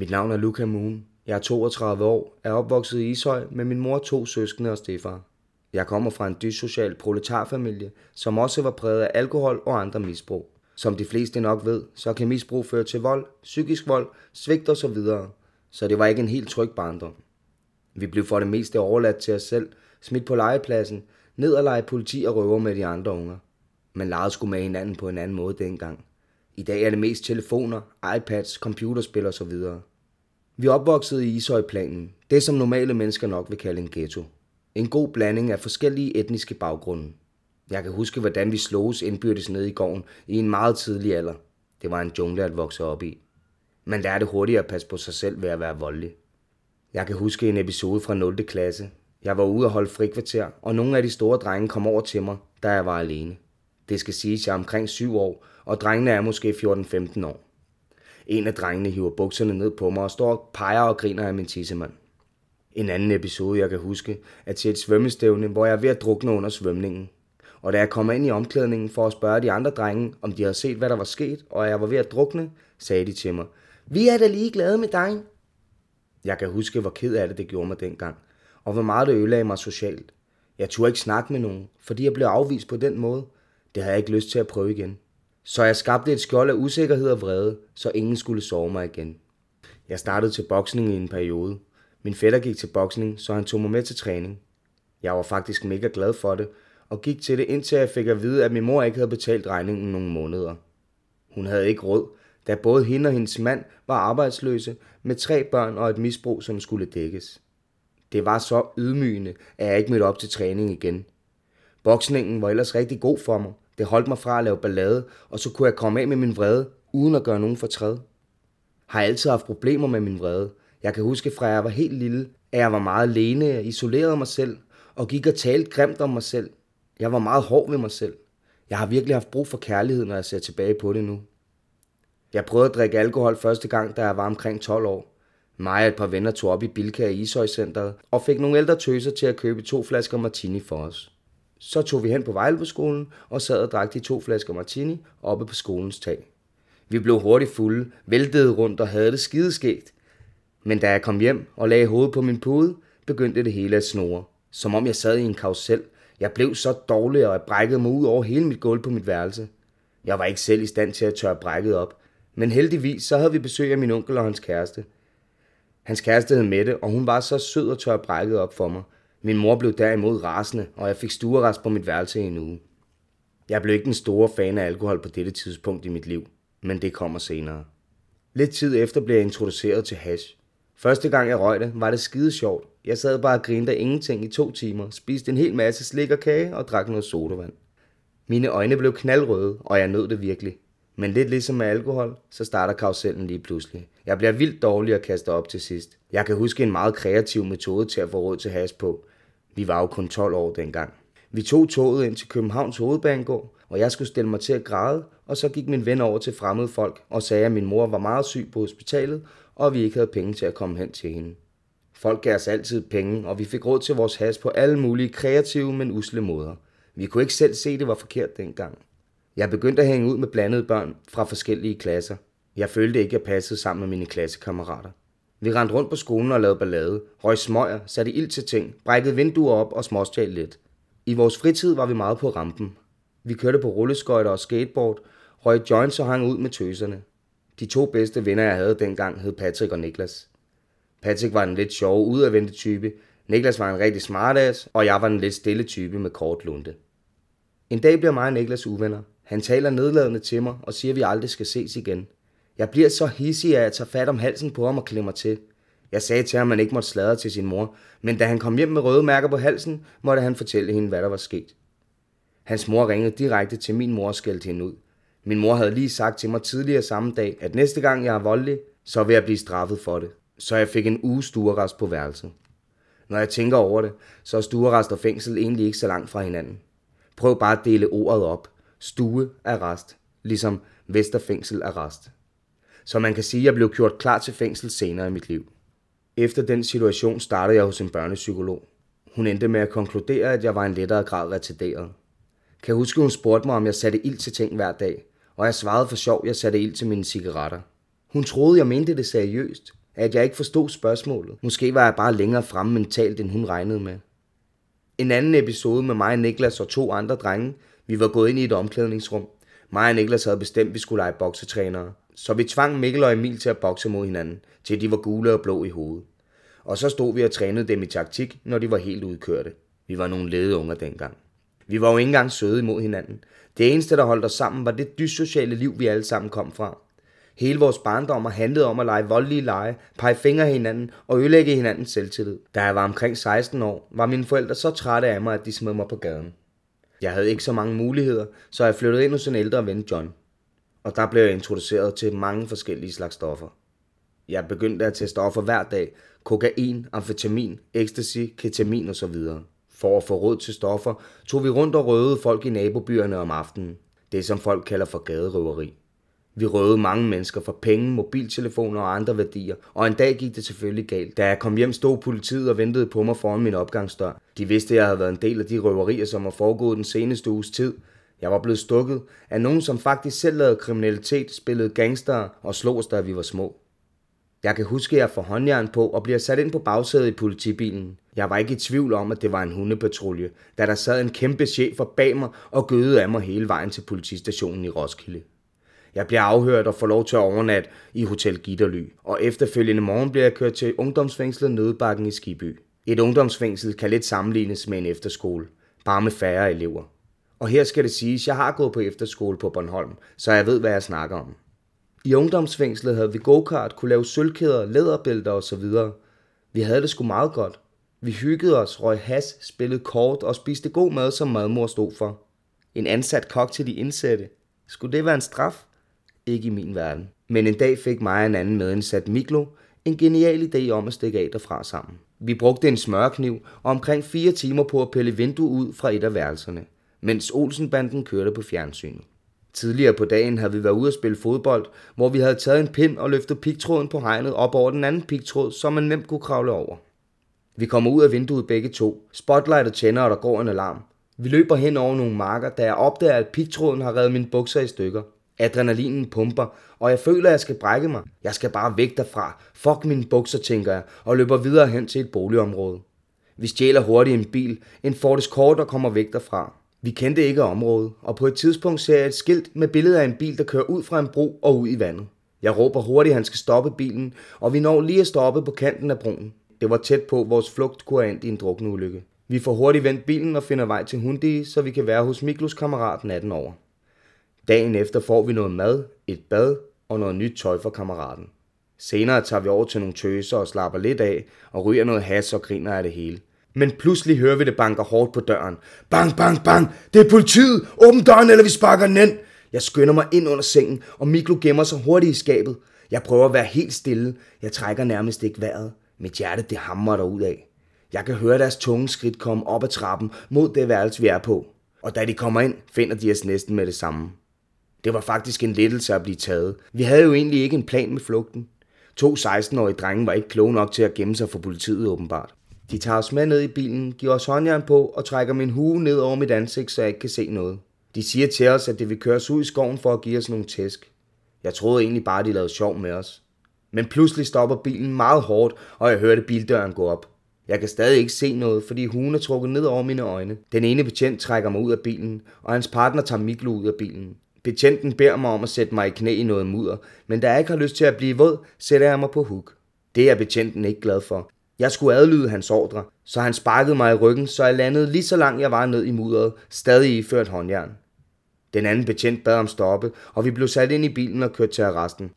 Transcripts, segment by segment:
Mit navn er Luca Moon. Jeg er 32 år, er opvokset i Ishøj med min mor, to søskende og stefar. Jeg kommer fra en dyssocial proletarfamilie, som også var præget af alkohol og andre misbrug. Som de fleste nok ved, så kan misbrug føre til vold, psykisk vold, svigt og så videre. Så det var ikke en helt tryg barndom. Vi blev for det meste overladt til os selv, smidt på legepladsen, ned og lege politi og røver med de andre unger. Man legede skulle med hinanden på en anden måde dengang. I dag er det mest telefoner, iPads, computerspil og så videre. Vi er opvokset i Ishøjplanen, det som normale mennesker nok vil kalde en ghetto. En god blanding af forskellige etniske baggrunde. Jeg kan huske, hvordan vi sloges indbyrdes nede i gården i en meget tidlig alder. Det var en jungle at vokse op i. Man lærte hurtigt at passe på sig selv ved at være voldelig. Jeg kan huske en episode fra 0. klasse. Jeg var ude og holde frikvarter, og nogle af de store drenge kom over til mig, da jeg var alene. Det skal siges, at jeg er omkring 7 år, og drengene er måske 14-15 år. En af drengene hiver bukserne ned på mig og står og peger og griner af min tissemand. En anden episode, jeg kan huske, er til et svømmestævne, hvor jeg er ved at drukne under svømningen. Og da jeg kommer ind i omklædningen for at spørge de andre drenge, om de havde set, hvad der var sket, og jeg var ved at drukne, sagde de til mig, vi er da lige glade med dig. Jeg kan huske, hvor ked af det, det gjorde mig dengang, og hvor meget det ødelagde mig socialt. Jeg turde ikke snakke med nogen, fordi jeg blev afvist på den måde. Det havde jeg ikke lyst til at prøve igen. Så jeg skabte et skjold af usikkerhed og vrede, så ingen skulle sove mig igen. Jeg startede til boksning i en periode. Min fætter gik til boksning, så han tog mig med til træning. Jeg var faktisk mega glad for det, og gik til det indtil jeg fik at vide, at min mor ikke havde betalt regningen nogle måneder. Hun havde ikke råd, da både hende og hendes mand var arbejdsløse med tre børn og et misbrug, som skulle dækkes. Det var så ydmygende, at jeg ikke mødte op til træning igen. Boksningen var ellers rigtig god for mig. Det holdt mig fra at lave ballade, og så kunne jeg komme af med min vrede, uden at gøre nogen fortræd. Har altid haft problemer med min vrede. Jeg kan huske fra jeg var helt lille, at jeg var meget alene, jeg isolerede mig selv, og gik og talte grimt om mig selv. Jeg var meget hård ved mig selv. Jeg har virkelig haft brug for kærlighed, når jeg ser tilbage på det nu. Jeg prøvede at drikke alkohol første gang, da jeg var omkring 12 år. Mig og et par venner tog op i Bilka i Ishøjcenteret og fik nogle ældre tøser til at købe to flasker martini for os. Så tog vi hen på Vejlebeskolen og sad og drak de to flasker martini oppe på skolens tag. Vi blev hurtigt fulde, væltede rundt og havde det skideskægt. Men da jeg kom hjem og lagde hovedet på min pude, begyndte det hele at snore. Som om jeg sad i en karusel. Jeg blev så dårlig, og jeg brækkede mig ud over hele mit gulv på mit værelse. Jeg var ikke selv i stand til at tørre brækket op, men heldigvis så havde vi besøg af min onkel og hans kæreste. Hans kæreste hed Mette, og hun var så sød og tør brækket op for mig. Min mor blev derimod rasende, og jeg fik stuerest på mit værelse i en uge. Jeg blev ikke den store fan af alkohol på dette tidspunkt i mit liv, men det kommer senere. Lidt tid efter blev jeg introduceret til hash. Første gang jeg røg det, var det skide sjovt. Jeg sad bare og grinede af ingenting i to timer, spiste en hel masse slik og kage og drak noget sodavand. Mine øjne blev knaldrøde, og jeg nød det virkelig. Men lidt ligesom med alkohol, så starter karusellen lige pludselig. Jeg bliver vildt dårlig og kaster op til sidst. Jeg kan huske en meget kreativ metode til at få råd til has på. Vi var jo kun 12 år dengang. Vi tog toget ind til Københavns hovedbanegård, og jeg skulle stille mig til at græde, og så gik min ven over til fremmede folk og sagde, at min mor var meget syg på hospitalet, og at vi ikke havde penge til at komme hen til hende. Folk gav os altid penge, og vi fik råd til vores has på alle mulige kreative, men usle måder. Vi kunne ikke selv se, at det var forkert dengang. Jeg begyndte at hænge ud med blandede børn fra forskellige klasser. Jeg følte ikke, at jeg passede sammen med mine klassekammerater. Vi rendte rundt på skolen og lavede ballade, røg smøger, satte ild til ting, brækkede vinduer op og småstjal lidt. I vores fritid var vi meget på rampen. Vi kørte på rulleskøjter og skateboard, røg joints og hang ud med tøserne. De to bedste venner, jeg havde dengang, hed Patrick og Niklas. Patrick var en lidt sjov, udadvendte type. Niklas var en rigtig smartass, og jeg var en lidt stille type med kort lunte. En dag bliver mig og Niklas uvenner. Han taler nedladende til mig og siger, at vi aldrig skal ses igen. Jeg bliver så hissig, at jeg tager fat om halsen på ham og klemmer til. Jeg sagde til ham, at han ikke måtte sladre til sin mor, men da han kom hjem med røde mærker på halsen, måtte han fortælle hende, hvad der var sket. Hans mor ringede direkte til min mor og skældte hende ud. Min mor havde lige sagt til mig tidligere samme dag, at næste gang jeg er voldelig, så vil jeg blive straffet for det. Så jeg fik en uge stuerrest på værelset. Når jeg tænker over det, så er stuerrest og fængsel egentlig ikke så langt fra hinanden. Prøv bare at dele ordet op. Stue rest, ligesom Vesterfængsel rest. Så man kan sige, at jeg blev gjort klar til fængsel senere i mit liv. Efter den situation startede jeg hos en børnepsykolog. Hun endte med at konkludere, at jeg var en lettere grad retarderet. Kan huske, hun spurgte mig, om jeg satte ild til ting hver dag, og jeg svarede for sjov, jeg satte ild til mine cigaretter. Hun troede, jeg mente det seriøst, at jeg ikke forstod spørgsmålet. Måske var jeg bare længere fremme mentalt, end hun regnede med. En anden episode med mig, Niklas og to andre drenge. Vi var gået ind i et omklædningsrum. Mig og Niklas havde bestemt, at vi skulle lege boksetrænere. Så vi tvang Mikkel og Emil til at bokse mod hinanden, til de var gule og blå i hovedet. Og så stod vi og trænede dem i taktik, når de var helt udkørte. Vi var nogle lede unger dengang. Vi var jo ikke engang søde imod hinanden. Det eneste, der holdt os sammen, var det dyssociale liv, vi alle sammen kom fra. Hele vores barndom handlede om at lege voldelige lege, pege fingre af hinanden og ødelægge hinandens selvtillid. Da jeg var omkring 16 år, var mine forældre så trætte af mig, at de smed mig på gaden. Jeg havde ikke så mange muligheder, så jeg flyttede ind hos en ældre ven, John. Og der blev jeg introduceret til mange forskellige slags stoffer. Jeg begyndte at tage stoffer hver dag. Kokain, amfetamin, ecstasy, ketamin osv. For at få råd til stoffer, tog vi rundt og røvede folk i nabobyerne om aftenen. Det som folk kalder for gaderøveri. Vi røvede mange mennesker for penge, mobiltelefoner og andre værdier, og en dag gik det selvfølgelig galt. Da jeg kom hjem, stod politiet og ventede på mig foran min opgangsdør. De vidste, at jeg havde været en del af de røverier, som var foregået den seneste uges tid. Jeg var blevet stukket af nogen, som faktisk selv lavede kriminalitet, spillede gangster og slog os, da vi var små. Jeg kan huske, at jeg får håndjern på og bliver sat ind på bagsædet i politibilen. Jeg var ikke i tvivl om, at det var en hundepatrulje, da der sad en kæmpe chef bag mig og gøede af mig hele vejen til politistationen i Roskilde. Jeg bliver afhørt og får lov til at overnatte i Hotel Gitterly, og efterfølgende morgen bliver jeg kørt til ungdomsfængslet Nødbakken i Skiby. Et ungdomsfængsel kan lidt sammenlignes med en efterskole, bare med færre elever. Og her skal det siges, jeg har gået på efterskole på Bornholm, så jeg ved, hvad jeg snakker om. I ungdomsfængslet havde vi go-kart, kunne lave sølvkæder, læderbælter osv. Vi havde det sgu meget godt. Vi hyggede os, røg has, spillede kort og spiste god mad, som madmor stod for. En ansat kok til de indsatte. Skulle det være en straf? Ikke i min verden. Men en dag fik mig og en anden medansat Miklo en genial idé om at stikke af derfra sammen. Vi brugte en smørkniv og omkring fire timer på at pille vinduet ud fra et af værelserne, mens Olsenbanden kørte på fjernsynet. Tidligere på dagen havde vi været ude at spille fodbold, hvor vi havde taget en pind og løftet pigtråden på hegnet op over den anden pigtråd, som man nemt kunne kravle over. Vi kommer ud af vinduet begge to. Spotlightet tænder, og der går en alarm. Vi løber hen over nogle marker, da jeg opdager, at pigtråden har reddet mine bukser i stykker. Adrenalinen pumper, og jeg føler, at jeg skal brække mig. Jeg skal bare væk derfra. Fuck mine bukser, tænker jeg, og løber videre hen til et boligområde. Vi stjæler hurtigt en bil, en Ford Escort, der kommer væk derfra. Vi kendte ikke området, og på et tidspunkt ser jeg et skilt med billede af en bil, der kører ud fra en bro og ud i vandet. Jeg råber hurtigt, at han skal stoppe bilen, og vi når lige at stoppe på kanten af broen. Det var tæt på, vores flugt kunne have endt i en drukneulykke. Vi får hurtigt vendt bilen og finder vej til Hundi, så vi kan være hos Miklus kammerat natten over. Dagen efter får vi noget mad, et bad og noget nyt tøj for kammeraten. Senere tager vi over til nogle tøser og slapper lidt af og ryger noget has og griner af det hele. Men pludselig hører vi det banker hårdt på døren. Bang, bang, bang! Det er politiet! Åbn døren, eller vi sparker den ind! Jeg skynder mig ind under sengen, og Miklo gemmer sig hurtigt i skabet. Jeg prøver at være helt stille. Jeg trækker nærmest ikke vejret. Mit hjerte, det hammer ud af. Jeg kan høre deres tunge skridt komme op ad trappen mod det værelse, vi er på. Og da de kommer ind, finder de os næsten med det samme. Det var faktisk en lettelse at blive taget. Vi havde jo egentlig ikke en plan med flugten. To 16-årige drenge var ikke kloge nok til at gemme sig for politiet åbenbart. De tager os med ned i bilen, giver os håndjern på og trækker min hue ned over mit ansigt, så jeg ikke kan se noget. De siger til os, at det vil køre os ud i skoven for at give os nogle tæsk. Jeg troede egentlig bare, at de lavede sjov med os. Men pludselig stopper bilen meget hårdt, og jeg hørte bildøren gå op. Jeg kan stadig ikke se noget, fordi huen er trukket ned over mine øjne. Den ene betjent trækker mig ud af bilen, og hans partner tager Miklo ud af bilen. Betjenten beder mig om at sætte mig i knæ i noget mudder, men da jeg ikke har lyst til at blive våd, sætter jeg mig på huk. Det er betjenten ikke glad for. Jeg skulle adlyde hans ordre, så han sparkede mig i ryggen, så jeg landede lige så langt jeg var ned i mudderet, stadig iført håndjern. Den anden betjent bad om stoppe, og vi blev sat ind i bilen og kørt til arresten.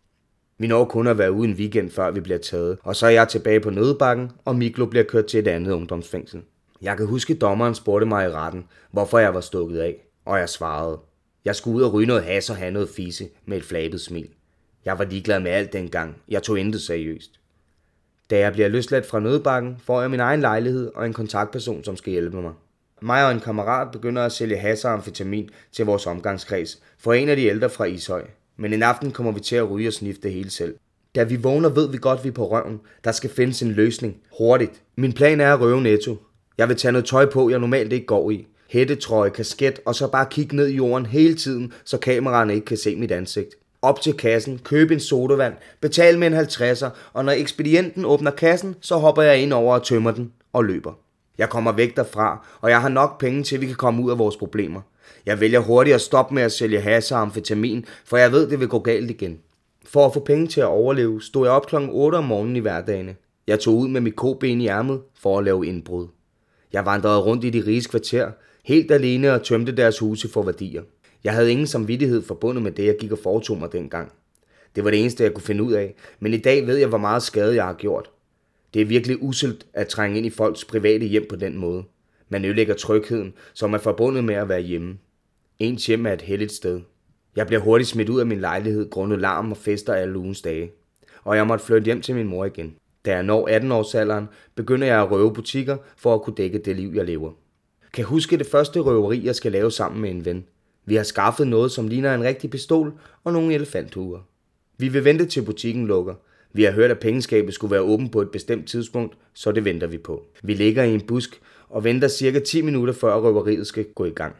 Vi når kun at være ude en weekend, før vi bliver taget, og så er jeg tilbage på nødbakken, og Miklo bliver kørt til et andet ungdomsfængsel. Jeg kan huske, at dommeren spurgte mig i retten, hvorfor jeg var stukket af, og jeg svarede. Jeg skulle ud og ryge noget has og have noget fise med et flabet smil. Jeg var ligeglad med alt dengang. Jeg tog intet seriøst. Da jeg bliver løsladt fra nødbakken, får jeg min egen lejlighed og en kontaktperson, som skal hjælpe mig. Mig og en kammerat begynder at sælge has og amfetamin til vores omgangskreds for en af de ældre fra Ishøj. Men en aften kommer vi til at ryge og snifte det hele selv. Da vi vågner, ved vi godt, at vi er på røven. Der skal findes en løsning. Hurtigt. Min plan er at røve netto. Jeg vil tage noget tøj på, jeg normalt ikke går i hættetrøje, kasket, og så bare kigge ned i jorden hele tiden, så kameraerne ikke kan se mit ansigt op til kassen, købe en sodavand, betale med en 50'er, og når ekspedienten åbner kassen, så hopper jeg ind over og tømmer den og løber. Jeg kommer væk derfra, og jeg har nok penge til, at vi kan komme ud af vores problemer. Jeg vælger hurtigt at stoppe med at sælge has og amfetamin, for jeg ved, det vil gå galt igen. For at få penge til at overleve, stod jeg op kl. 8 om morgenen i hverdagene. Jeg tog ud med mit koben i ærmet for at lave indbrud. Jeg vandrede rundt i de rige kvarter, helt alene og tømte deres huse for værdier. Jeg havde ingen samvittighed forbundet med det, jeg gik og foretog mig dengang. Det var det eneste, jeg kunne finde ud af, men i dag ved jeg, hvor meget skade jeg har gjort. Det er virkelig uselt at trænge ind i folks private hjem på den måde. Man ødelægger trygheden, som er forbundet med at være hjemme. Ens hjem er et heldigt sted. Jeg bliver hurtigt smidt ud af min lejlighed grundet larm og fester alle ugens dage. Og jeg måtte flytte hjem til min mor igen. Da jeg når 18-årsalderen, begynder jeg at røve butikker for at kunne dække det liv, jeg lever. Kan huske det første røveri, jeg skal lave sammen med en ven. Vi har skaffet noget, som ligner en rigtig pistol og nogle elefanthuer. Vi vil vente til butikken lukker. Vi har hørt, at pengeskabet skulle være åben på et bestemt tidspunkt, så det venter vi på. Vi ligger i en busk og venter cirka 10 minutter før røveriet skal gå i gang.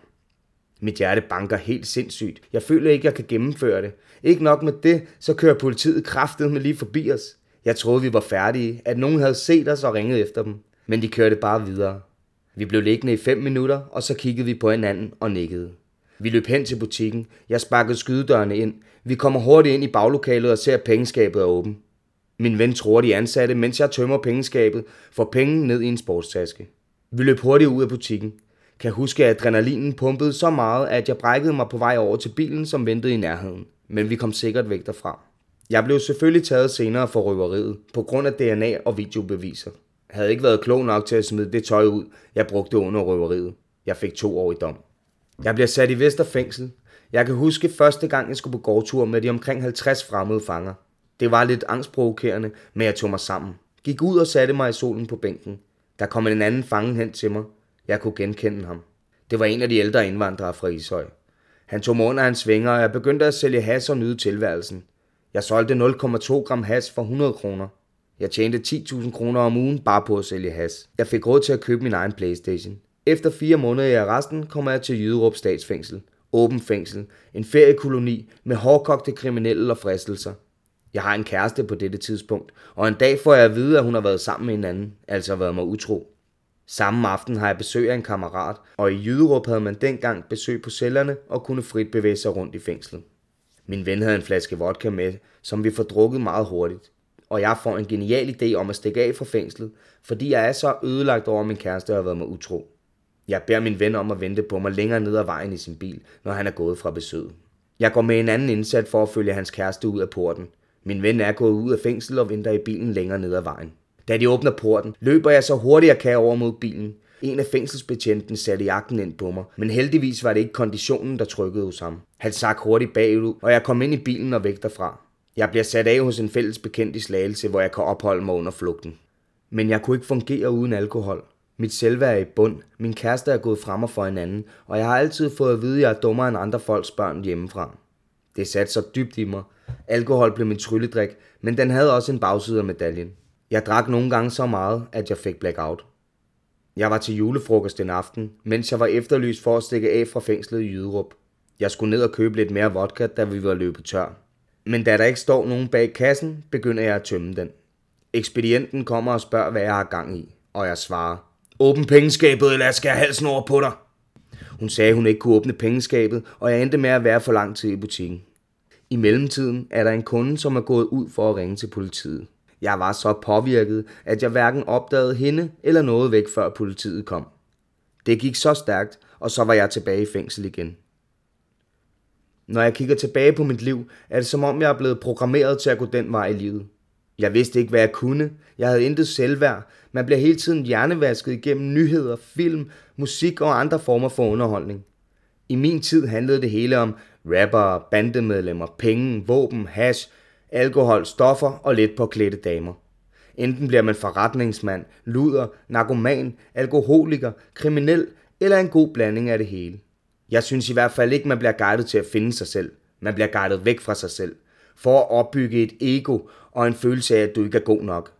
Mit hjerte banker helt sindssygt. Jeg føler ikke, jeg kan gennemføre det. Ikke nok med det, så kører politiet kraftet med lige forbi os. Jeg troede, vi var færdige, at nogen havde set os og ringet efter dem. Men de kørte bare videre. Vi blev liggende i 5 minutter, og så kiggede vi på hinanden og nikkede. Vi løb hen til butikken. Jeg sparkede skydedørene ind. Vi kommer hurtigt ind i baglokalet og ser, at pengeskabet er åbent. Min ven tror de ansatte, mens jeg tømmer pengeskabet, får penge ned i en sportstaske. Vi løb hurtigt ud af butikken. Kan huske, at adrenalinen pumpede så meget, at jeg brækkede mig på vej over til bilen, som ventede i nærheden. Men vi kom sikkert væk derfra. Jeg blev selvfølgelig taget senere for røveriet, på grund af DNA og videobeviser. Jeg havde ikke været klog nok til at smide det tøj ud, jeg brugte under røveriet. Jeg fik to år i dom. Jeg bliver sat i Vesterfængsel. Jeg kan huske første gang, jeg skulle på gårdtur med de omkring 50 fremmede fanger. Det var lidt angstprovokerende, men jeg tog mig sammen. Gik ud og satte mig i solen på bænken. Der kom en anden fange hen til mig. Jeg kunne genkende ham. Det var en af de ældre indvandrere fra Ishøj. Han tog mig under hans svinger, og jeg begyndte at sælge has og nyde tilværelsen. Jeg solgte 0,2 gram has for 100 kroner. Jeg tjente 10.000 kroner om ugen bare på at sælge has. Jeg fik råd til at købe min egen Playstation. Efter fire måneder i arresten kommer jeg til Jyderup statsfængsel. Åben fængsel. En feriekoloni med hårdkogte kriminelle og fristelser. Jeg har en kæreste på dette tidspunkt, og en dag får jeg at vide, at hun har været sammen med en anden, altså været mig utro. Samme aften har jeg besøg af en kammerat, og i Jyderup havde man dengang besøg på cellerne og kunne frit bevæge sig rundt i fængslet. Min ven havde en flaske vodka med, som vi får drukket meget hurtigt. Og jeg får en genial idé om at stikke af fra fængslet, fordi jeg er så ødelagt over, at min kæreste har været mig utro. Jeg beder min ven om at vente på mig længere ned ad vejen i sin bil, når han er gået fra besøget. Jeg går med en anden indsat for at følge hans kæreste ud af porten. Min ven er gået ud af fængsel og venter i bilen længere ned ad vejen. Da de åbner porten, løber jeg så hurtigt jeg kan over mod bilen. En af fængselsbetjenten satte jagten ind på mig, men heldigvis var det ikke konditionen, der trykkede hos ham. Han sak hurtigt bagud, og jeg kom ind i bilen og væk derfra. Jeg bliver sat af hos en fælles bekendt i Slagelse, hvor jeg kan opholde mig under flugten. Men jeg kunne ikke fungere uden alkohol. Mit selvværd er i bund, min kæreste er gået frem og for en anden, og jeg har altid fået at vide, at jeg er dummere end andre folks børn hjemmefra. Det satte så dybt i mig. Alkohol blev min trylledrik, men den havde også en bagside af medaljen. Jeg drak nogle gange så meget, at jeg fik blackout. Jeg var til julefrokost den aften, mens jeg var efterlyst for at stikke af fra fængslet i Jyderup. Jeg skulle ned og købe lidt mere vodka, da vi var løbet tør. Men da der ikke står nogen bag kassen, begynder jeg at tømme den. Ekspedienten kommer og spørger, hvad jeg har gang i, og jeg svarer, Åbn pengeskabet, eller jeg skal have halsen over på dig. Hun sagde, hun ikke kunne åbne pengeskabet, og jeg endte med at være for lang tid i butikken. I mellemtiden er der en kunde, som er gået ud for at ringe til politiet. Jeg var så påvirket, at jeg hverken opdagede hende eller noget væk, før politiet kom. Det gik så stærkt, og så var jeg tilbage i fængsel igen. Når jeg kigger tilbage på mit liv, er det som om jeg er blevet programmeret til at gå den vej i livet. Jeg vidste ikke, hvad jeg kunne. Jeg havde intet selvværd. Man bliver hele tiden hjernevasket igennem nyheder, film, musik og andre former for underholdning. I min tid handlede det hele om rapper, bandemedlemmer, penge, våben, hash, alkohol, stoffer og lidt påklædte damer. Enten bliver man forretningsmand, luder, narkoman, alkoholiker, kriminel eller en god blanding af det hele. Jeg synes i hvert fald ikke, man bliver guidet til at finde sig selv. Man bliver guidet væk fra sig selv. For at opbygge et ego og en følelse af, at du ikke er god nok.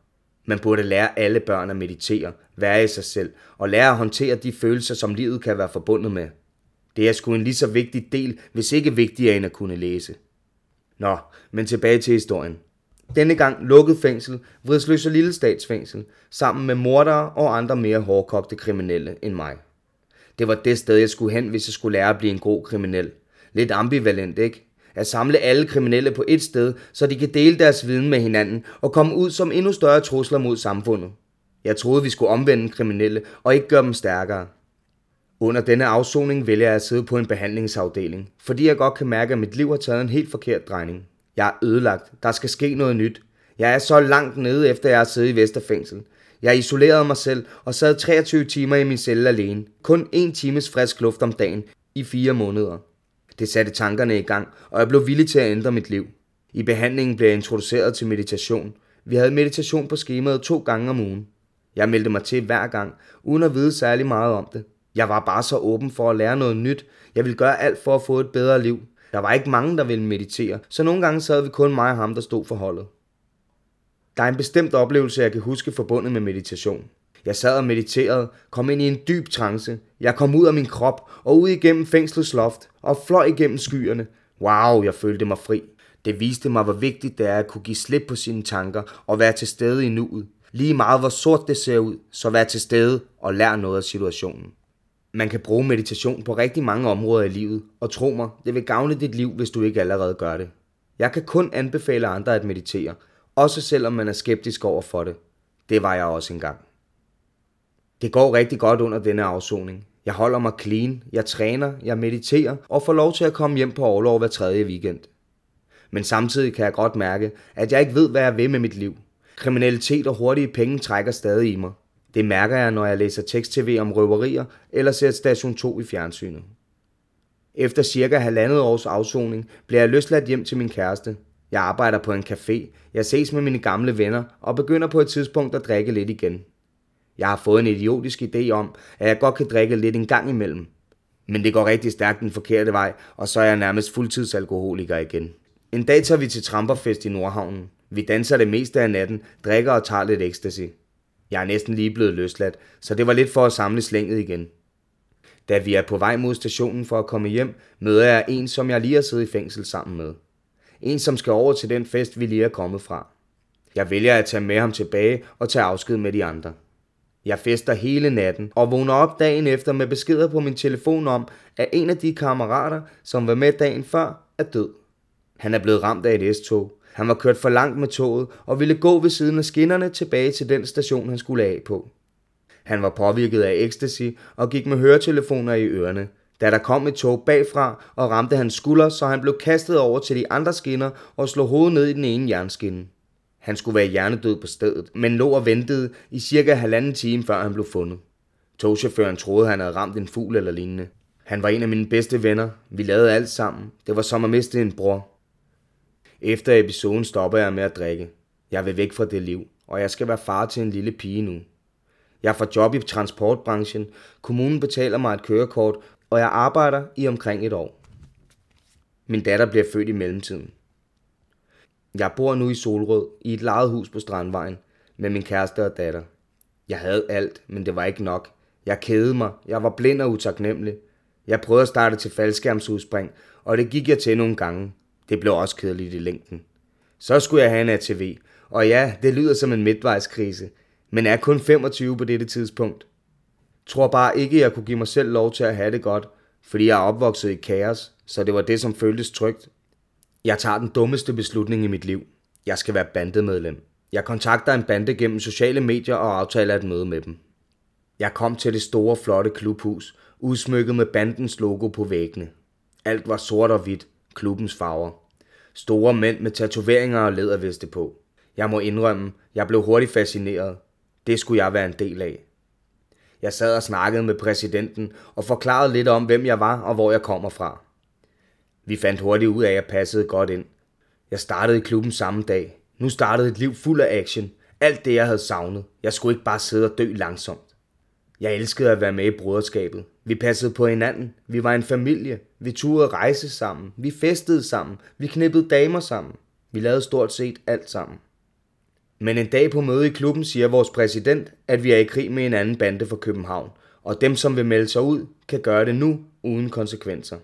Man burde lære alle børn at meditere, være i sig selv og lære at håndtere de følelser, som livet kan være forbundet med. Det er sgu en lige så vigtig del, hvis ikke vigtigere end at kunne læse. Nå, men tilbage til historien. Denne gang lukket fængsel, Vridsløs og Lille Statsfængsel, sammen med mordere og andre mere hårdkogte kriminelle end mig. Det var det sted, jeg skulle hen, hvis jeg skulle lære at blive en god kriminel. Lidt ambivalent, ikke? At samle alle kriminelle på et sted, så de kan dele deres viden med hinanden og komme ud som endnu større trusler mod samfundet. Jeg troede, vi skulle omvende kriminelle og ikke gøre dem stærkere. Under denne afsoning vælger jeg at sidde på en behandlingsafdeling, fordi jeg godt kan mærke, at mit liv har taget en helt forkert drejning. Jeg er ødelagt. Der skal ske noget nyt. Jeg er så langt nede, efter jeg har siddet i Vesterfængsel. Jeg isolerede mig selv og sad 23 timer i min celle alene. Kun en times frisk luft om dagen i fire måneder. Det satte tankerne i gang, og jeg blev villig til at ændre mit liv. I behandlingen blev jeg introduceret til meditation. Vi havde meditation på skemaet to gange om ugen. Jeg meldte mig til hver gang, uden at vide særlig meget om det. Jeg var bare så åben for at lære noget nyt. Jeg ville gøre alt for at få et bedre liv. Der var ikke mange, der ville meditere, så nogle gange sad vi kun mig og ham, der stod for holdet. Der er en bestemt oplevelse, jeg kan huske forbundet med meditation. Jeg sad og mediterede, kom ind i en dyb trance. Jeg kom ud af min krop og ud igennem fængslets loft og fløj igennem skyerne. Wow, jeg følte mig fri. Det viste mig, hvor vigtigt det er at kunne give slip på sine tanker og være til stede i nuet. Lige meget hvor sort det ser ud, så vær til stede og lær noget af situationen. Man kan bruge meditation på rigtig mange områder i livet, og tro mig, det vil gavne dit liv, hvis du ikke allerede gør det. Jeg kan kun anbefale andre at meditere, også selvom man er skeptisk over for det. Det var jeg også engang. Det går rigtig godt under denne afsoning. Jeg holder mig clean, jeg træner, jeg mediterer og får lov til at komme hjem på overlov hver tredje weekend. Men samtidig kan jeg godt mærke, at jeg ikke ved, hvad jeg vil med mit liv. Kriminalitet og hurtige penge trækker stadig i mig. Det mærker jeg, når jeg læser tekst-tv om røverier eller ser Station 2 i fjernsynet. Efter cirka halvandet års afsoning bliver jeg løsladt hjem til min kæreste. Jeg arbejder på en café, jeg ses med mine gamle venner og begynder på et tidspunkt at drikke lidt igen. Jeg har fået en idiotisk idé om, at jeg godt kan drikke lidt en gang imellem. Men det går rigtig stærkt den forkerte vej, og så er jeg nærmest fuldtidsalkoholiker igen. En dag tager vi til Tramperfest i Nordhavnen. Vi danser det meste af natten, drikker og tager lidt ecstasy. Jeg er næsten lige blevet løsladt, så det var lidt for at samle slænget igen. Da vi er på vej mod stationen for at komme hjem, møder jeg en, som jeg lige har siddet i fængsel sammen med. En, som skal over til den fest, vi lige er kommet fra. Jeg vælger at tage med ham tilbage og tage afsked med de andre. Jeg fester hele natten og vågner op dagen efter med beskeder på min telefon om, at en af de kammerater, som var med dagen før, er død. Han er blevet ramt af et S-tog. Han var kørt for langt med toget og ville gå ved siden af skinnerne tilbage til den station, han skulle af på. Han var påvirket af ecstasy og gik med høretelefoner i ørerne. Da der kom et tog bagfra og ramte hans skulder, så han blev kastet over til de andre skinner og slog hovedet ned i den ene jernskinne. Han skulle være hjernedød på stedet, men lå og ventede i cirka halvanden time, før han blev fundet. Togchaufføren troede, han havde ramt en fugl eller lignende. Han var en af mine bedste venner. Vi lavede alt sammen. Det var som at miste en bror. Efter episoden stopper jeg med at drikke. Jeg vil væk fra det liv, og jeg skal være far til en lille pige nu. Jeg får job i transportbranchen, kommunen betaler mig et kørekort, og jeg arbejder i omkring et år. Min datter bliver født i mellemtiden. Jeg bor nu i Solrød, i et lejet hus på Strandvejen, med min kæreste og datter. Jeg havde alt, men det var ikke nok. Jeg kædede mig, jeg var blind og utaknemmelig. Jeg prøvede at starte til faldskærmsudspring, og det gik jeg til nogle gange. Det blev også kedeligt i længden. Så skulle jeg have en ATV, og ja, det lyder som en midtvejskrise, men er kun 25 på dette tidspunkt. Tror bare ikke, jeg kunne give mig selv lov til at have det godt, fordi jeg er opvokset i kaos, så det var det, som føltes trygt. Jeg tager den dummeste beslutning i mit liv. Jeg skal være bandemedlem. Jeg kontakter en bande gennem sociale medier og aftaler et møde med dem. Jeg kom til det store, flotte klubhus, udsmykket med bandens logo på væggene. Alt var sort og hvidt, klubbens farver. Store mænd med tatoveringer og læderveste på. Jeg må indrømme, jeg blev hurtigt fascineret. Det skulle jeg være en del af. Jeg sad og snakkede med præsidenten og forklarede lidt om, hvem jeg var og hvor jeg kommer fra. Vi fandt hurtigt ud af, at jeg passede godt ind. Jeg startede i klubben samme dag. Nu startede et liv fuld af action. Alt det, jeg havde savnet. Jeg skulle ikke bare sidde og dø langsomt. Jeg elskede at være med i broderskabet. Vi passede på hinanden. Vi var en familie. Vi turde rejse sammen. Vi festede sammen. Vi knippede damer sammen. Vi lavede stort set alt sammen. Men en dag på møde i klubben siger vores præsident, at vi er i krig med en anden bande fra København, og dem, som vil melde sig ud, kan gøre det nu uden konsekvenser.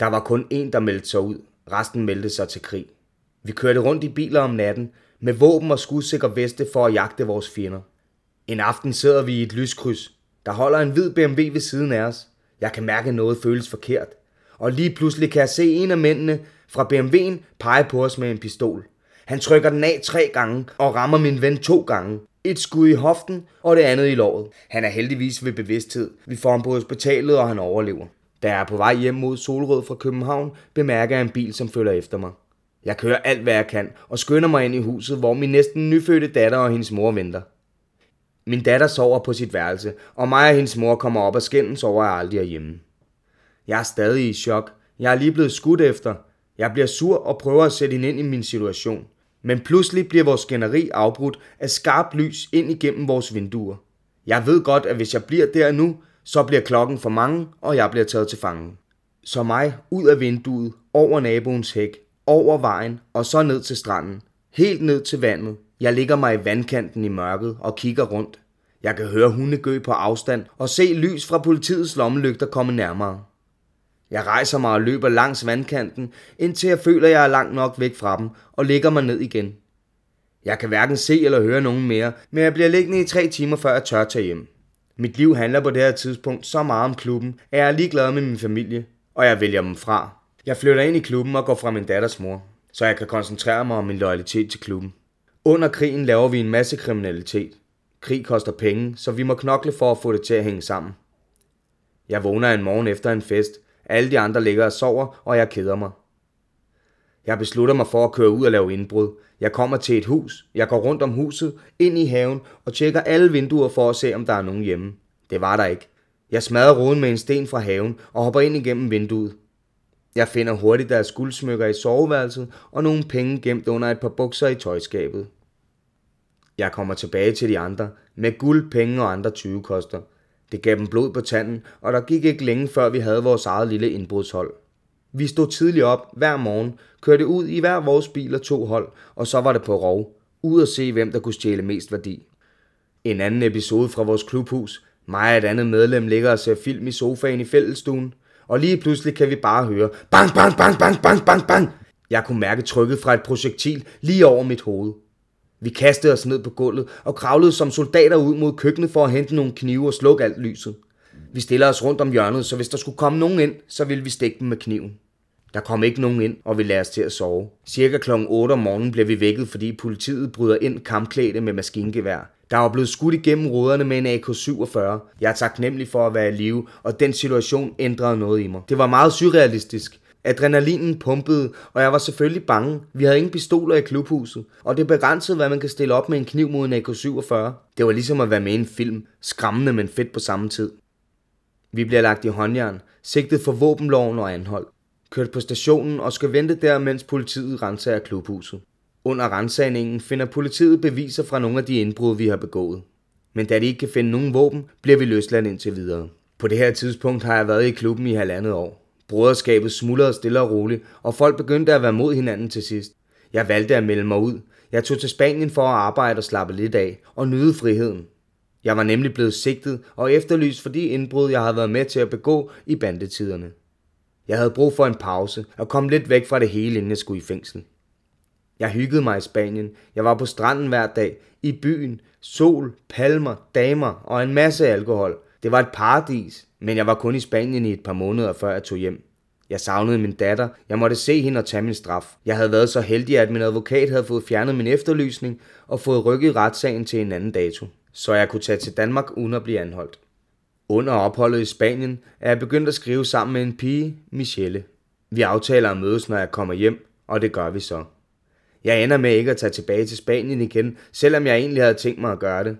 Der var kun én, der meldte sig ud. Resten meldte sig til krig. Vi kørte rundt i biler om natten, med våben og skudsikre veste for at jagte vores fjender. En aften sidder vi i et lyskryds. Der holder en hvid BMW ved siden af os. Jeg kan mærke, at noget føles forkert. Og lige pludselig kan jeg se en af mændene fra BMW'en pege på os med en pistol. Han trykker den af tre gange og rammer min ven to gange. Et skud i hoften og det andet i låret. Han er heldigvis ved bevidsthed. Vi får ham på hospitalet, og han overlever. Da jeg er på vej hjem mod Solrød fra København, bemærker jeg en bil, som følger efter mig. Jeg kører alt, hvad jeg kan, og skynder mig ind i huset, hvor min næsten nyfødte datter og hendes mor venter. Min datter sover på sit værelse, og mig og hendes mor kommer op og skændes over, at jeg aldrig er hjemme. Jeg er stadig i chok. Jeg er lige blevet skudt efter. Jeg bliver sur og prøver at sætte hende ind i min situation. Men pludselig bliver vores skænderi afbrudt af skarpt lys ind igennem vores vinduer. Jeg ved godt, at hvis jeg bliver der nu, så bliver klokken for mange, og jeg bliver taget til fange. Så mig ud af vinduet, over naboens hæk, over vejen og så ned til stranden. Helt ned til vandet. Jeg ligger mig i vandkanten i mørket og kigger rundt. Jeg kan høre hundegø på afstand og se lys fra politiets lommelygter komme nærmere. Jeg rejser mig og løber langs vandkanten, indtil jeg føler, jeg er langt nok væk fra dem, og ligger mig ned igen. Jeg kan hverken se eller høre nogen mere, men jeg bliver liggende i tre timer, før jeg tør tage hjem. Mit liv handler på det her tidspunkt så meget om klubben, at jeg er ligeglad med min familie, og jeg vælger dem fra. Jeg flytter ind i klubben og går fra min datters mor, så jeg kan koncentrere mig om min loyalitet til klubben. Under krigen laver vi en masse kriminalitet. Krig koster penge, så vi må knokle for at få det til at hænge sammen. Jeg vågner en morgen efter en fest. Alle de andre ligger og sover, og jeg keder mig. Jeg beslutter mig for at køre ud og lave indbrud. Jeg kommer til et hus. Jeg går rundt om huset, ind i haven og tjekker alle vinduer for at se, om der er nogen hjemme. Det var der ikke. Jeg smadrer roden med en sten fra haven og hopper ind igennem vinduet. Jeg finder hurtigt deres guldsmykker i soveværelset og nogle penge gemt under et par bukser i tøjskabet. Jeg kommer tilbage til de andre med guld, penge og andre 20 koster. Det gav dem blod på tanden, og der gik ikke længe før vi havde vores eget lille indbrudshold. Vi stod tidligt op hver morgen, kørte ud i hver vores bil og to hold, og så var det på rov. Ud at se, hvem der kunne stjæle mest værdi. En anden episode fra vores klubhus. Mig og et andet medlem ligger og ser film i sofaen i fællestuen og lige pludselig kan vi bare høre bang, bang, bang, bang, bang, bang, bang. Jeg kunne mærke trykket fra et projektil lige over mit hoved. Vi kastede os ned på gulvet og kravlede som soldater ud mod køkkenet for at hente nogle knive og slukke alt lyset. Vi stiller os rundt om hjørnet, så hvis der skulle komme nogen ind, så ville vi stikke dem med kniven. Der kom ikke nogen ind, og vi lagde os til at sove. Cirka kl. 8 om morgenen blev vi vækket, fordi politiet bryder ind kampklædte med maskingevær. Der var blevet skudt igennem ruderne med en AK-47. Jeg er taknemmelig for at være i live, og den situation ændrede noget i mig. Det var meget surrealistisk. Adrenalinen pumpede, og jeg var selvfølgelig bange. Vi havde ingen pistoler i klubhuset, og det begrænsede, hvad man kan stille op med en kniv mod en AK-47. Det var ligesom at være med i en film. Skræmmende, men fedt på samme tid. Vi bliver lagt i håndjern, sigtet for våbenloven og anholdt. Kørt på stationen og skal vente der, mens politiet renser klubhuset. Under rensagningen finder politiet beviser fra nogle af de indbrud, vi har begået. Men da de ikke kan finde nogen våben, bliver vi løsladt indtil videre. På det her tidspunkt har jeg været i klubben i halvandet år. Broderskabet smuldrede stille og roligt, og folk begyndte at være mod hinanden til sidst. Jeg valgte at melde mig ud. Jeg tog til Spanien for at arbejde og slappe lidt af, og nyde friheden. Jeg var nemlig blevet sigtet og efterlyst for de indbrud, jeg havde været med til at begå i bandetiderne. Jeg havde brug for en pause og kom lidt væk fra det hele, inden jeg skulle i fængsel. Jeg hyggede mig i Spanien. Jeg var på stranden hver dag. I byen. Sol, palmer, damer og en masse alkohol. Det var et paradis, men jeg var kun i Spanien i et par måneder, før jeg tog hjem. Jeg savnede min datter. Jeg måtte se hende og tage min straf. Jeg havde været så heldig, at min advokat havde fået fjernet min efterlysning og fået rykket retssagen til en anden dato, så jeg kunne tage til Danmark uden at blive anholdt. Under opholdet i Spanien er jeg begyndt at skrive sammen med en pige, Michelle. Vi aftaler at mødes, når jeg kommer hjem, og det gør vi så. Jeg ender med ikke at tage tilbage til Spanien igen, selvom jeg egentlig havde tænkt mig at gøre det.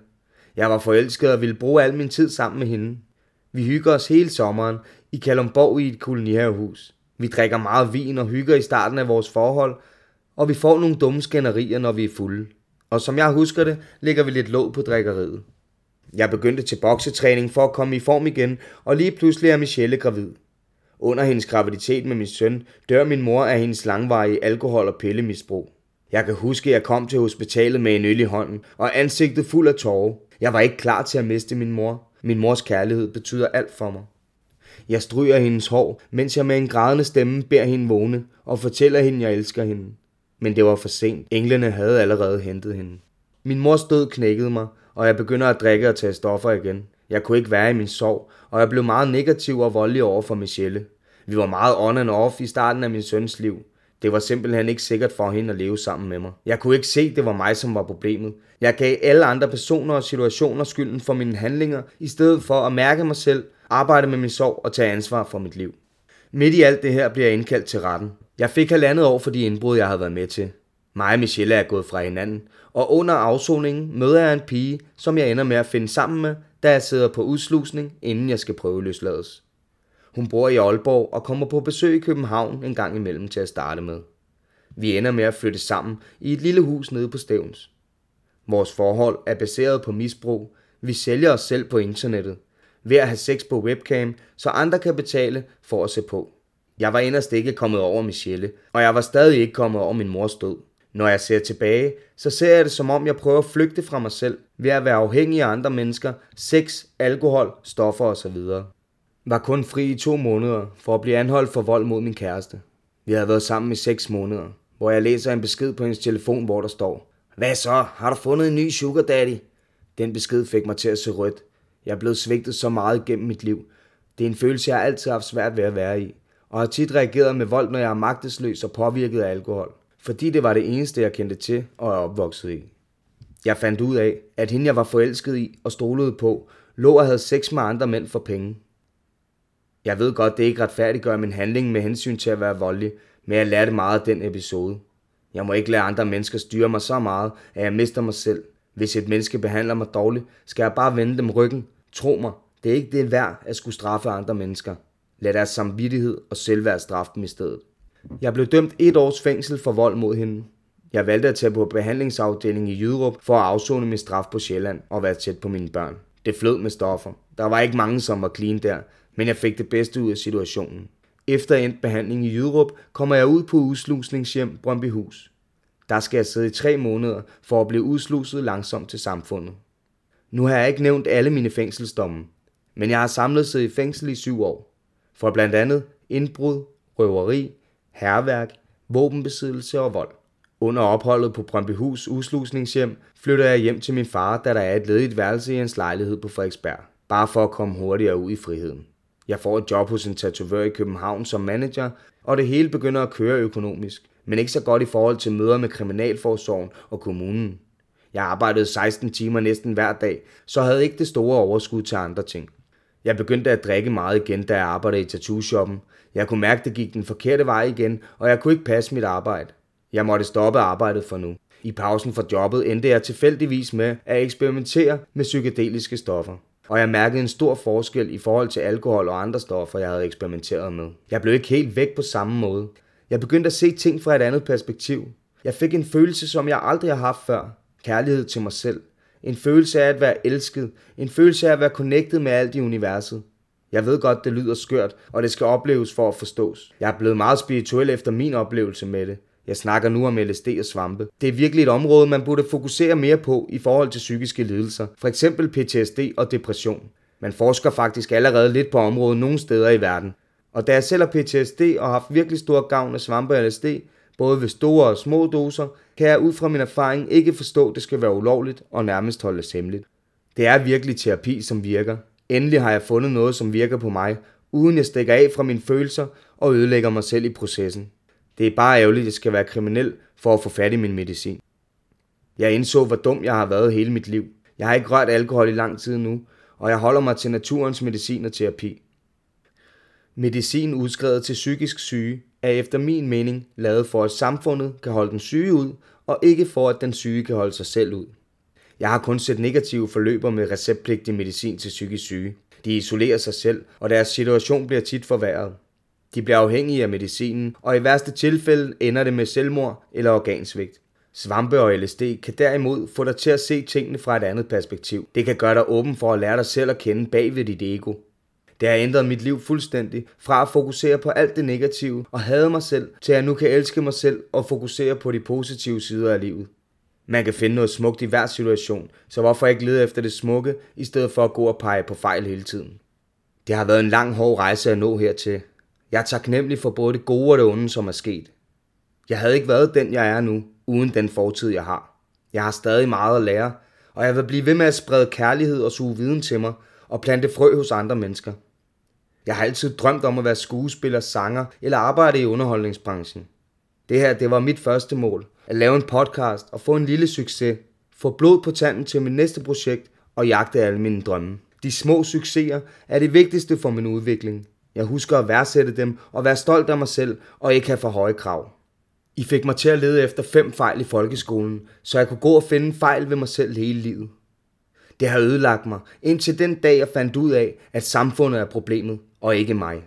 Jeg var forelsket og ville bruge al min tid sammen med hende. Vi hygger os hele sommeren i Kalumborg i et kolonihavehus. Vi drikker meget vin og hygger i starten af vores forhold, og vi får nogle dumme skænderier, når vi er fulde. Og som jeg husker det, ligger vi lidt låg på drikkeriet. Jeg begyndte til boksetræning for at komme i form igen, og lige pludselig er Michelle gravid. Under hendes graviditet med min søn dør min mor af hendes langvarige alkohol- og pillemisbrug. Jeg kan huske, at jeg kom til hospitalet med en øl i hånden, og ansigtet fuld af tårer. Jeg var ikke klar til at miste min mor. Min mors kærlighed betyder alt for mig. Jeg stryger hendes hår, mens jeg med en grædende stemme beder hende vågne og fortæller hende, at jeg elsker hende. Men det var for sent. Englene havde allerede hentet hende. Min mors død knækkede mig, og jeg begynder at drikke og tage stoffer igen. Jeg kunne ikke være i min sorg, og jeg blev meget negativ og voldelig over for Michelle. Vi var meget on and off i starten af min søns liv. Det var simpelthen ikke sikkert for hende at leve sammen med mig. Jeg kunne ikke se, det var mig, som var problemet. Jeg gav alle andre personer og situationer skylden for mine handlinger, i stedet for at mærke mig selv, arbejde med min sorg og tage ansvar for mit liv. Midt i alt det her bliver jeg indkaldt til retten. Jeg fik halvandet år for de indbrud, jeg havde været med til. Mig og Michelle er gået fra hinanden, og under afsoningen møder jeg en pige, som jeg ender med at finde sammen med, da jeg sidder på udslusning, inden jeg skal prøve løslades. Hun bor i Aalborg og kommer på besøg i København en gang imellem til at starte med. Vi ender med at flytte sammen i et lille hus nede på Stævns. Vores forhold er baseret på misbrug. Vi sælger os selv på internettet. Ved at have sex på webcam, så andre kan betale for at se på. Jeg var inderst ikke kommet over Michelle, og jeg var stadig ikke kommet over min mors død. Når jeg ser tilbage, så ser jeg det som om jeg prøver at flygte fra mig selv ved at være afhængig af andre mennesker, sex, alkohol, stoffer osv. Var kun fri i to måneder for at blive anholdt for vold mod min kæreste. Vi havde været sammen i seks måneder, hvor jeg læser en besked på hendes telefon, hvor der står Hvad så? Har du fundet en ny sugar daddy? Den besked fik mig til at se rødt. Jeg er blevet svigtet så meget gennem mit liv. Det er en følelse, jeg altid har haft svært ved at være i, og har tit reageret med vold, når jeg er magtesløs og påvirket af alkohol fordi det var det eneste, jeg kendte til og er opvokset i. Jeg fandt ud af, at hende jeg var forelsket i og stolede på, lå og havde sex med andre mænd for penge. Jeg ved godt, det ikke retfærdiggør min handling med hensyn til at være voldelig, men jeg lærte meget af den episode. Jeg må ikke lade andre mennesker styre mig så meget, at jeg mister mig selv. Hvis et menneske behandler mig dårligt, skal jeg bare vende dem ryggen. Tro mig, det er ikke det værd at skulle straffe andre mennesker. Lad deres samvittighed og selvværd straffe dem i stedet. Jeg blev dømt et års fængsel for vold mod hende. Jeg valgte at tage på behandlingsafdelingen i Jyderup for at afzone min straf på Sjælland og være tæt på mine børn. Det flød med stoffer. Der var ikke mange, som var clean der, men jeg fik det bedste ud af situationen. Efter endt behandling i Jyderup kommer jeg ud på udslusningshjem Brøndbyhus. Der skal jeg sidde i tre måneder for at blive udsluset langsomt til samfundet. Nu har jeg ikke nævnt alle mine fængselsdomme, men jeg har samlet sig i fængsel i syv år. For blandt andet indbrud, røveri, herværk, våbenbesiddelse og vold. Under opholdet på Brøndbyhus udslusningshjem flytter jeg hjem til min far, da der er et ledigt værelse i hans lejlighed på Frederiksberg, bare for at komme hurtigere ud i friheden. Jeg får et job hos en tatovør i København som manager, og det hele begynder at køre økonomisk, men ikke så godt i forhold til møder med Kriminalforsorgen og kommunen. Jeg arbejdede 16 timer næsten hver dag, så havde ikke det store overskud til andre ting. Jeg begyndte at drikke meget igen, da jeg arbejdede i tattoo-shoppen. Jeg kunne mærke, at det gik den forkerte vej igen, og jeg kunne ikke passe mit arbejde. Jeg måtte stoppe arbejdet for nu. I pausen fra jobbet endte jeg tilfældigvis med at eksperimentere med psykedeliske stoffer. Og jeg mærkede en stor forskel i forhold til alkohol og andre stoffer, jeg havde eksperimenteret med. Jeg blev ikke helt væk på samme måde. Jeg begyndte at se ting fra et andet perspektiv. Jeg fik en følelse, som jeg aldrig har haft før. Kærlighed til mig selv. En følelse af at være elsket. En følelse af at være connected med alt i universet. Jeg ved godt, det lyder skørt, og det skal opleves for at forstås. Jeg er blevet meget spirituel efter min oplevelse med det. Jeg snakker nu om LSD og svampe. Det er virkelig et område, man burde fokusere mere på i forhold til psykiske lidelser. For eksempel PTSD og depression. Man forsker faktisk allerede lidt på området nogle steder i verden. Og da jeg selv har PTSD og har haft virkelig stor gavn af svampe og LSD, både ved store og små doser, kan jeg ud fra min erfaring ikke forstå, at det skal være ulovligt og nærmest holdes hemmeligt. Det er virkelig terapi, som virker. Endelig har jeg fundet noget, som virker på mig, uden jeg stikker af fra mine følelser og ødelægger mig selv i processen. Det er bare ærgerligt, at jeg skal være kriminel for at få fat i min medicin. Jeg indså, hvor dum jeg har været hele mit liv. Jeg har ikke rørt alkohol i lang tid nu, og jeg holder mig til naturens medicin og terapi. Medicin udskrevet til psykisk syge er efter min mening lavet for, at samfundet kan holde den syge ud, og ikke for, at den syge kan holde sig selv ud. Jeg har kun set negative forløber med receptpligtig medicin til psykisk syge. De isolerer sig selv, og deres situation bliver tit forværret. De bliver afhængige af medicinen, og i værste tilfælde ender det med selvmord eller organsvigt. Svampe og LSD kan derimod få dig til at se tingene fra et andet perspektiv. Det kan gøre dig åben for at lære dig selv at kende bag ved dit ego. Det har ændret mit liv fuldstændig, fra at fokusere på alt det negative og hade mig selv, til at jeg nu kan elske mig selv og fokusere på de positive sider af livet. Man kan finde noget smukt i hver situation, så hvorfor ikke lede efter det smukke, i stedet for at gå og pege på fejl hele tiden? Det har været en lang, hård rejse at nå hertil. Jeg er taknemmelig for både det gode og det onde, som er sket. Jeg havde ikke været den, jeg er nu, uden den fortid, jeg har. Jeg har stadig meget at lære, og jeg vil blive ved med at sprede kærlighed og suge viden til mig og plante frø hos andre mennesker. Jeg har altid drømt om at være skuespiller, sanger eller arbejde i underholdningsbranchen. Det her, det var mit første mål. At lave en podcast og få en lille succes. Få blod på tanden til mit næste projekt og jagte alle mine drømme. De små succeser er det vigtigste for min udvikling. Jeg husker at værdsætte dem og være stolt af mig selv og ikke have for høje krav. I fik mig til at lede efter fem fejl i folkeskolen, så jeg kunne gå og finde fejl ved mig selv hele livet. Det har ødelagt mig, indtil den dag jeg fandt ud af, at samfundet er problemet, og ikke mig.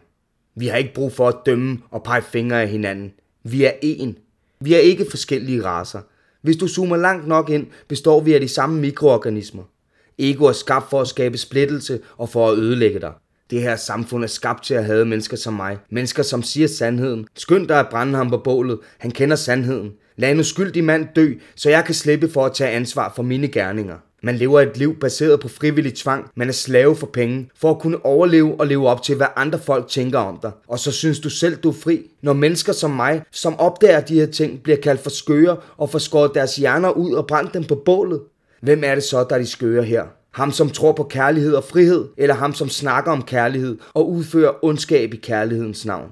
Vi har ikke brug for at dømme og pege fingre af hinanden. Vi er én. Vi er ikke forskellige raser. Hvis du zoomer langt nok ind, består vi af de samme mikroorganismer. Ego er skabt for at skabe splittelse og for at ødelægge dig. Det her samfund er skabt til at have mennesker som mig. Mennesker, som siger sandheden. Skynd dig at brænde ham på bålet. Han kender sandheden. Lad en uskyldig mand dø, så jeg kan slippe for at tage ansvar for mine gerninger. Man lever et liv baseret på frivillig tvang. Man er slave for penge, for at kunne overleve og leve op til, hvad andre folk tænker om dig. Og så synes du selv, du er fri. Når mennesker som mig, som opdager de her ting, bliver kaldt for skøre og får skåret deres hjerner ud og brændt dem på bålet. Hvem er det så, der er de skøre her? Ham, som tror på kærlighed og frihed, eller ham, som snakker om kærlighed og udfører ondskab i kærlighedens navn?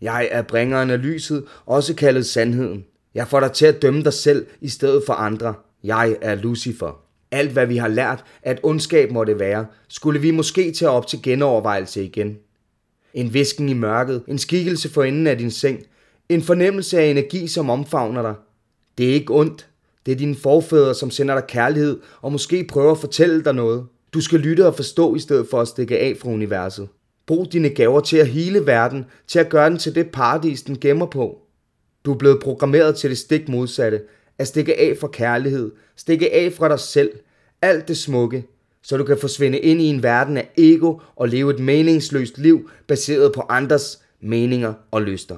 Jeg er bringeren af lyset, også kaldet sandheden. Jeg får dig til at dømme dig selv i stedet for andre. Jeg er Lucifer. Alt hvad vi har lært, at ondskab måtte være, skulle vi måske tage op til genovervejelse igen. En visken i mørket, en skikkelse for enden af din seng, en fornemmelse af energi, som omfavner dig. Det er ikke ondt, det er dine forfædre, som sender dig kærlighed og måske prøver at fortælle dig noget. Du skal lytte og forstå i stedet for at stikke af fra universet. Brug dine gaver til at hele verden, til at gøre den til det paradis, den gemmer på. Du er blevet programmeret til det stik modsatte, at stikke af fra kærlighed, stikke af fra dig selv, alt det smukke, så du kan forsvinde ind i en verden af ego og leve et meningsløst liv baseret på andres meninger og lyster.